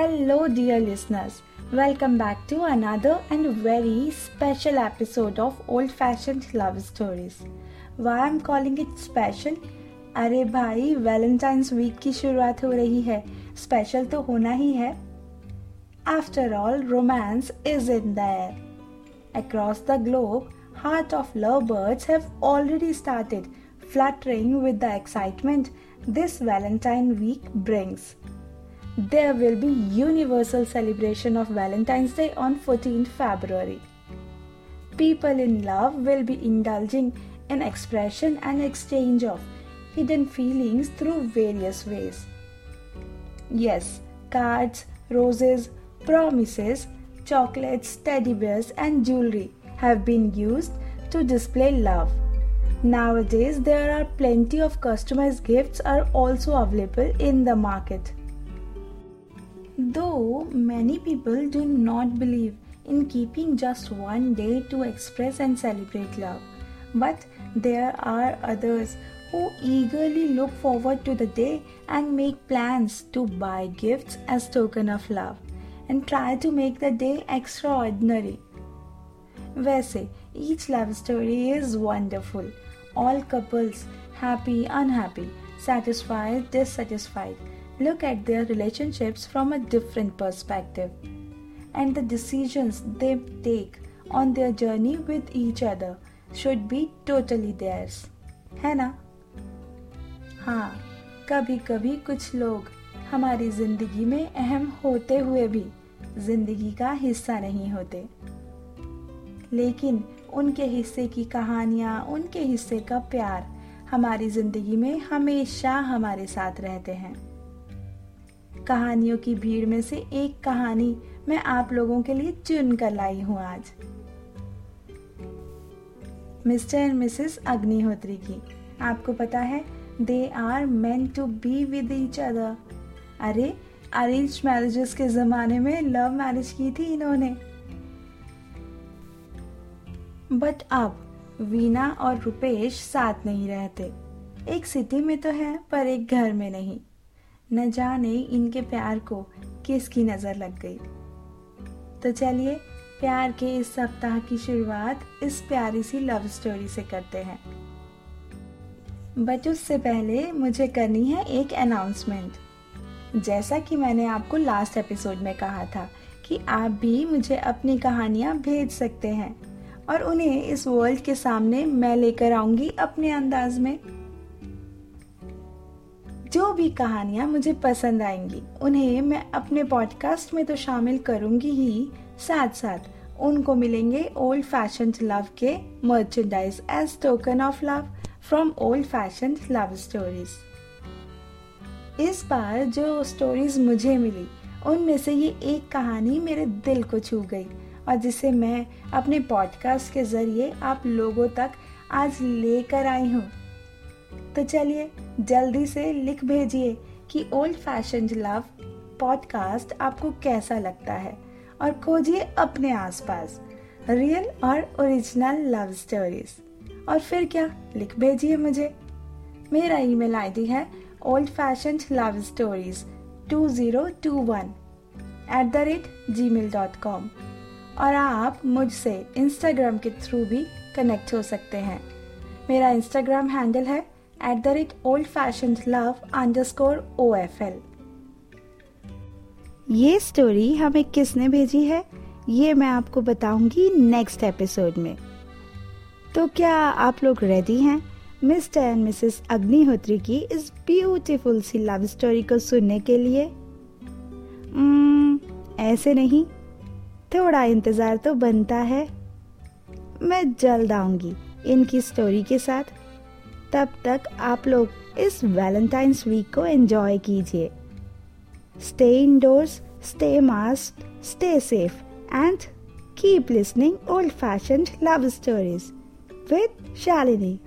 Hello, dear listeners. Welcome back to another and very special episode of Old Fashioned Love Stories. Why I'm calling it special? अरे भाई Valentine's week की शुरुआत हो रही है special तो होना ही है after all romance is in the air across the globe heart of lovebirds have already started fluttering with the excitement this Valentine week brings. There will be universal celebration of Valentine's Day on 14th February. People in love will be indulging in expression and exchange of hidden feelings through various ways. Yes, cards, roses, promises, chocolates, teddy bears, and jewelry have been used to display love. Nowadays, there are plenty of customized gifts are also available in the market. Though many people do not believe in keeping just one day to express and celebrate love, but there are others who eagerly look forward to the day and make plans to buy gifts as token of love and try to make the day extraordinary. वैसे each love story is wonderful. All couples, happy, unhappy, satisfied, dissatisfied, look at their relationships from a different perspective and the decisions they take on their journey with each other should be totally theirs है ना हाँ कभी कभी कुछ लोग हमारी ज़िंदगी में अहम होते हुए भी ज़िंदगी का हिस्सा नहीं होते लेकिन उनके हिस्से की कहानियाँ उनके हिस्से का प्यार हमारी ज़िंदगी में हमेशा हमारे साथ रहते हैं कहानियों की भीड़ में से एक कहानी मैं आप लोगों के लिए चुन कर लाई हूँ आज। मिस्टर एंड मिसेस अग्निहोत्री की। आपको पता है they are meant to be with each other अरे अरेंज मैरिजेस के जमाने में लव मैरिज की थी इन्होंने। बट अब वीना और रुपेश साथ नहीं रहते। एक सिटी में तो है, पर एक घर में नहीं। न जाने इनके प्यार को किसकी नज़र लग गई। तो चलिए, प्यार के इस सप्ताह की शुरुआत इस प्यारी सी लव स्टोरी से करते हैं। बट उससे पहले मुझे करनी है एक अनाउंसमेंट जैसा कि मैंने आपको लास्ट एपिसोड में कहा था कि आप भी मुझे अपनी कहानियाँ भेज सकते हैं और उन्हें इस वर्ल्ड के सामने मैं लेकर आऊँगी अपने अंदाज में। जो भी कहानियाँ मुझे पसंद आएँगी, उन्हें मैं अपने पॉडकास्ट में तो शामिल करूँगी ही। साथ साथ उनको मिलेंगे ओल्ड फ़ैशन लव के merchandise as token of love from old fashion love stories इस बार जो स्टोरीज मुझे मिली, उनमें से ये एक कहानी मेरे दिल को छू गई और जिसे मैं अपने पॉडकास्ट के ज़रिए आप लोगों तक आज लेकर आई हूँ। तो चलिए जल्दी से लिख भेजिए कि ओल्ड फ़ैशन लव पॉडकास्ट आपको कैसा लगता है और खोजिए अपने आसपास रियल और ओरिजिनल लव स्टोरीज और फिर क्या? लिख भेजिए मुझे। मेरा ईमेल आईडी है old fashion love stories two zero two one at the rate Gmail dot com और आप मुझसे इंस्टाग्राम के थ्रू भी कनेक्ट हो सकते हैं। मेरा इंस्टाग्राम हैंडल है at the rate old fashion love underscore O F L ये स्टोरी हमें किसने भेजी है? ये मैं आपको बताऊँगी नेक्स्ट एपिसोड में। तो क्या आप लोग रेडी हैं? मिस्टर एंड मिसेस अग्निहोत्री की इस ब्यूटीफुल सी लव स्टोरी को सुनने के लिए? Hmm, ऐसे नहीं। थोड़ा इंतज़ार तो बनता है। मैं जल्द आऊँगी इनकी स्टोरी के साथ। तब तक आप लोग इस वैलेंटाइंस वीक को एंजॉय कीजिए। Stay indoors stay mask stay safe and keep listening old fashion love stories with Shalini